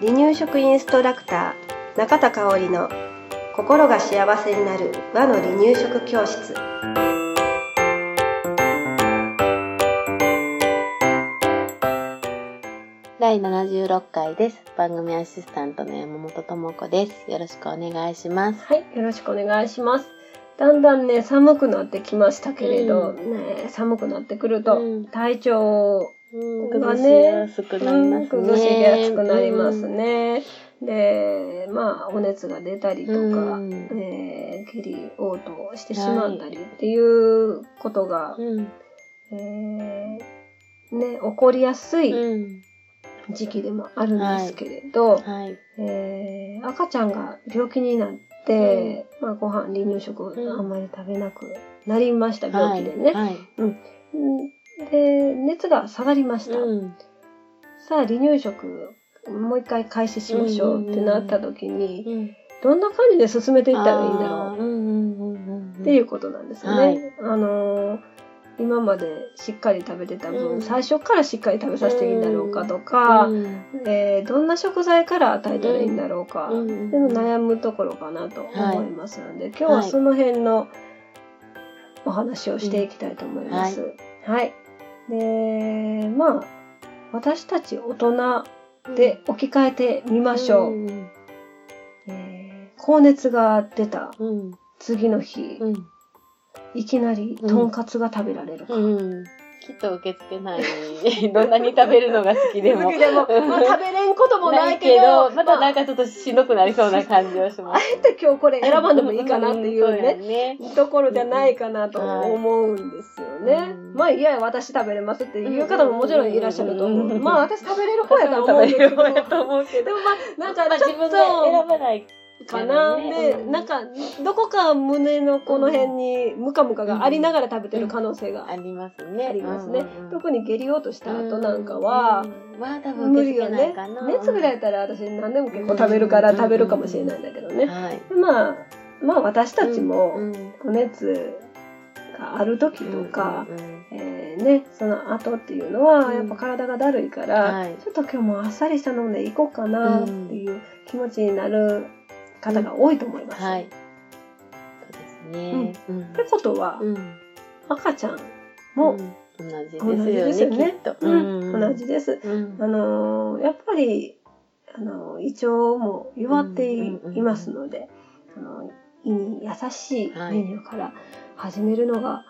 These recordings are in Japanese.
離乳食インストラクター中田香織の心が幸せになる和の離乳食教室第76回です。番組アシスタントの山本智子です。よろしくお願いします。はいよろしくお願いしますだんだんね寒くなってきましたけれど、うね寒くなってくると、うん体調崩しねやすくなりますね。崩しやすくなりますね。で、まあ、お熱が出たりとか、うんえー下痢嘔吐してしまったりっていうことが、うん。えーね、起こりやすいうん。時期でもあるんですけれど、はい。えー赤ちゃんが病気になって、まあ、ご飯離乳食をあんまり食べなくなりました、病気でね、はい。うんで熱が下がりました、うん。さあ離乳食もう一回開始しましょうってなった時に、うん。どんな感じで進めていったらいいんだろうんうんうんうん。うっていうことなんですよね。はいあのー今までしっかり食べてた分、うん最初からしっかり食べさせていいんだろうかとか、うんえーどんな食材から与えたらいいんだろうか、うん悩むところかなと思いますので、今日はその辺のお話をしていきたいと思います。はい。で、まあ、私たち大人で置き換えてみましょう。うんえー高熱が出たうん。次の日、うん。いきなりとんかつが食べられるか。うん。きっと受け付けない。どんなに食べるのが好きでも。でも、まあ、食べれんこともないけど、またなんかちょっとしんどくなりそうな感じはしあます。えて今日これ選ばんでもいいかなっていうね、ね。ところじゃないかなと思うんですよね。うんまあ、いや、私食べれますっていう方ももちろんいらっしゃると思う。うんまあ、私食べれる方やと思うけど、でもま。あ、なんかまあちょっ自分で選と、ばないかな。ねで、うんなんか、どこか胸のこの辺にムカムカがありながら食べてる可能性がありますね。ありますね。特に下痢嘔吐した後なんかは、うん、まあ多分無理よね。熱ぐらいやったら私何でも結構食べるから食べるかもしれないんだけどね。はい。まあ、まあ私たちもうんお熱がある時とか、えーね、その後っていうのはうんやっぱ体がだるいから、はいちょっと今日もあっさりしたので行こうかなっていう気持ちになる方が多いと思います。はい。そうですね。うん。ってことは、うん。赤ちゃんもうん。同じでですすよね、同じです。うん。あのーやっぱり、あのー胃腸も弱ってい,、うんうんうん。うんますので、あの胃に優しいはい。メニューから始めるのが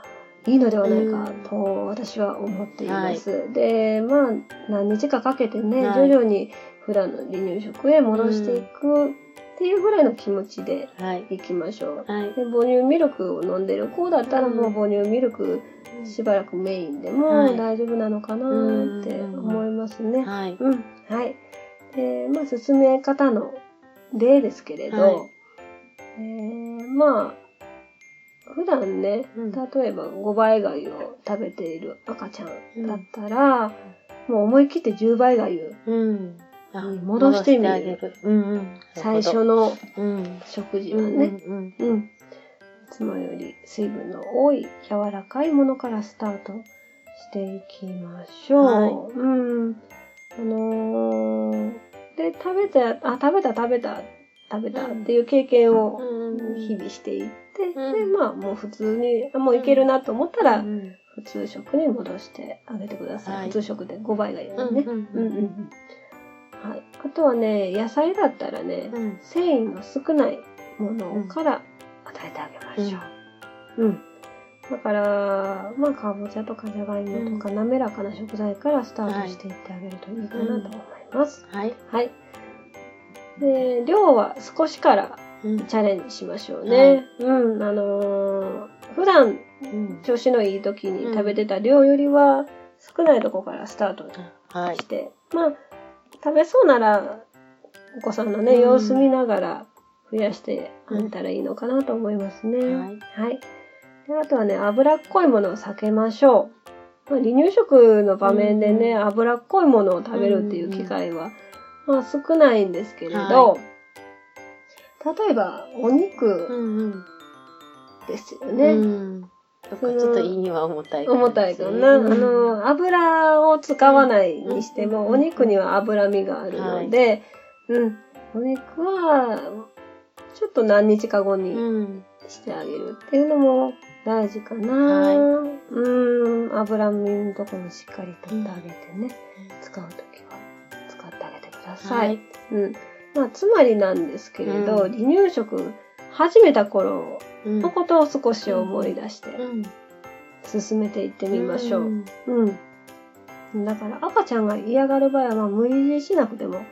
いいのではないかと私は思っています。で、まあ、何日かかけてね、はい。徐々に普段の離乳食へ戻していくっていうぐらいの気持ちではい。いきましょう。はい。で母乳ミルクを飲んでる子だったらもううん母乳ミルクしばらくメインではいも大丈夫なのかなって思いますね。はい。うん、はい。で、まあ、進め方の例ですけれど、はいえーまあ、普段ね、うん例えば5倍粥を食べている赤ちゃんだったら、もう思い切って10倍粥、うん。戻してみる。うんうん。最初のうん。食事うんはね、うんうん、いつもより水分の多い柔らかいものからスタートしていきましょう。はいうん。あのーで、食べた、あ、食べた食べた、食べたっていう経験をうん。日々していって、うんで、まあもう普通に、あもういけるなと思ったら、うん普通食に戻してあげてください。はい普通食で5倍がいいよね。うんうんうんうんうんはい。あとはね、野菜だったらね、うん。繊維の少ないものから与えてあげましょう。うん。だから、まあ、かぼちゃとかじゃがいもとか、滑らかな食材からスタートしていってあげるといいかなと思います。はい。はい。で、量は少しからうん。チャレンジしましょうね。うん。あのー普段うん。調子のいい時に食べてた量よりは少ないとこからスタートはいし。て、まあ、食べそうなら、お子さんのね、うん様子見ながら増やしてあげたらいいのかなと思いますね。はい。はい。であとはね、脂っこいものを避けましょう。まあ、離乳食の場面でね、うん脂っこいものを食べるっていう機会は、まあ少ないんですけれど、は例えばお肉うんうん。ですよね。かちょっと胃には重たい重たいかな。あの、油を使わないにしても、お肉には脂身があるので、うん。お肉は、ちょっと何日か後にしてあげるっていうのも大事かな。はい、うん、脂身のところにしっかり取ってあげてね、使うときは使ってあげてください。はい、うん。まあ、つまりなんですけれど、離乳食始めた頃のことを少し思い出して、進めていってみましょう。うん。だから赤ちゃんが嫌がる場合は無理しなくても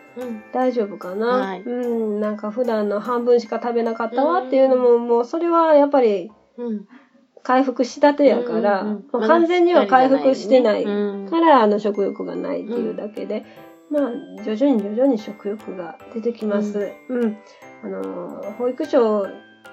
大丈夫かな。うん、はい、うん、なんか普段の半分しか食べなかったわっていうのも、もうそれはやっぱり回復したてやから、うんうん、完全には回復してないから、あの食欲がないっていうだけで、まあ徐々に徐々に食欲が出てきます。うん、あの保育所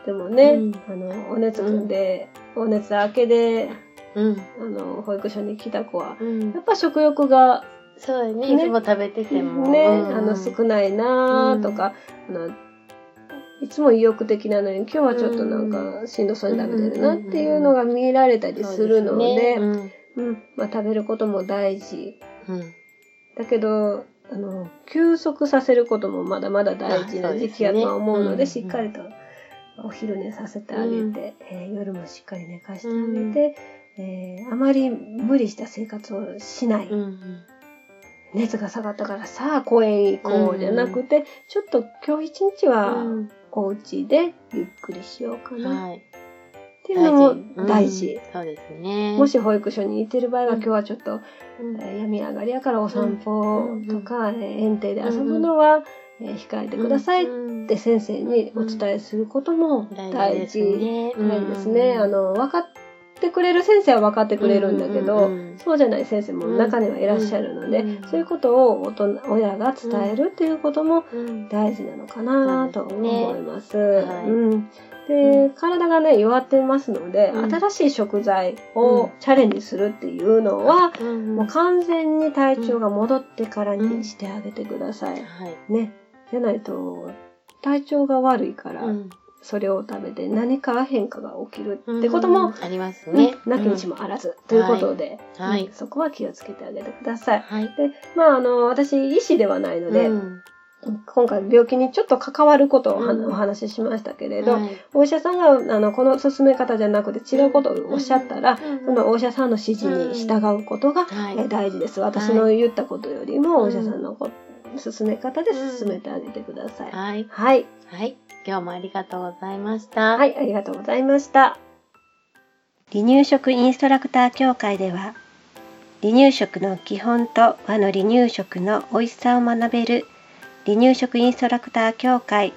でもね、あのお熱で、お熱明けでうん、あの保育所に来た子は、うん、やっぱ食欲がそうね、ね、いつも食べてても。ね、うん、あの少ないなとか、あのいつも意欲的なのに今日はちょっとなんかしんどそうに食べてるなっていうのが見られたりするので、うん。まあ、食べることも大事、だけどあの休息させることもまだまだ大事な時期やとは思うので、しっかりとお昼寝させてあげて、えー、夜もしっかり寝かしてあげて、えー、あまり無理した生活をしない。うんうん、熱が下がったからさあ公園行こうじゃなくて、うんうん、ちょっと今日一日はお家でゆっくりしようかな。はいっていうのも大事。うん、そうですね。もし保育所に行ってる場合は、今日はちょっと、うん、病み上がりやからお散歩とか、うん、園庭で遊ぶのは、えー、控えてくださいって先生にお伝えすることも大事。大事ですね。あの、分かっってくれる先生は分かってくれるんだけど、そうじゃない先生も中にはいらっしゃるので、そういうことを大人親が伝えるっていうことも大事なのかなと思います。うん。で、体がね、弱ってますので、うん、新しい食材をチャレンジするっていうのは、うん、もう完全に体調が戻ってからにしてあげてください。うん、ね。じゃないと、体調が悪いから、それを食べて何か変化が起きるってことも、ありますね。なきにしもあらず、ということで、はい、そこは気をつけてあげてください。はい、で、まあ、あの、私、医師ではないので、今回病気にちょっと関わることをお話ししましたけれど、はい、お医者さんがあのこの進め方じゃなくて違うことをおっしゃったら、そのお医者さんの指示に従うことが、大事です。私の言ったことよりもお医者さんの進め方で進めてあげてください。はい。はい。はい今日もありがとうございました。はい、ありがとうございました。離乳食インストラクター協会では、離乳食の基本と和の離乳食の美味しさを学べる離乳食インストラクター協会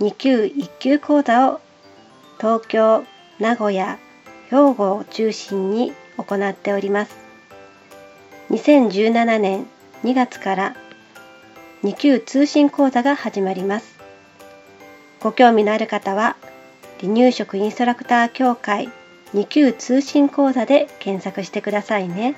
2級1級講座を東京、名古屋、兵庫を中心に行っております。2017年2月から2級通信講座が始まります。ご興味のある方は、離乳食インストラクター協会2級通信講座で検索してくださいね。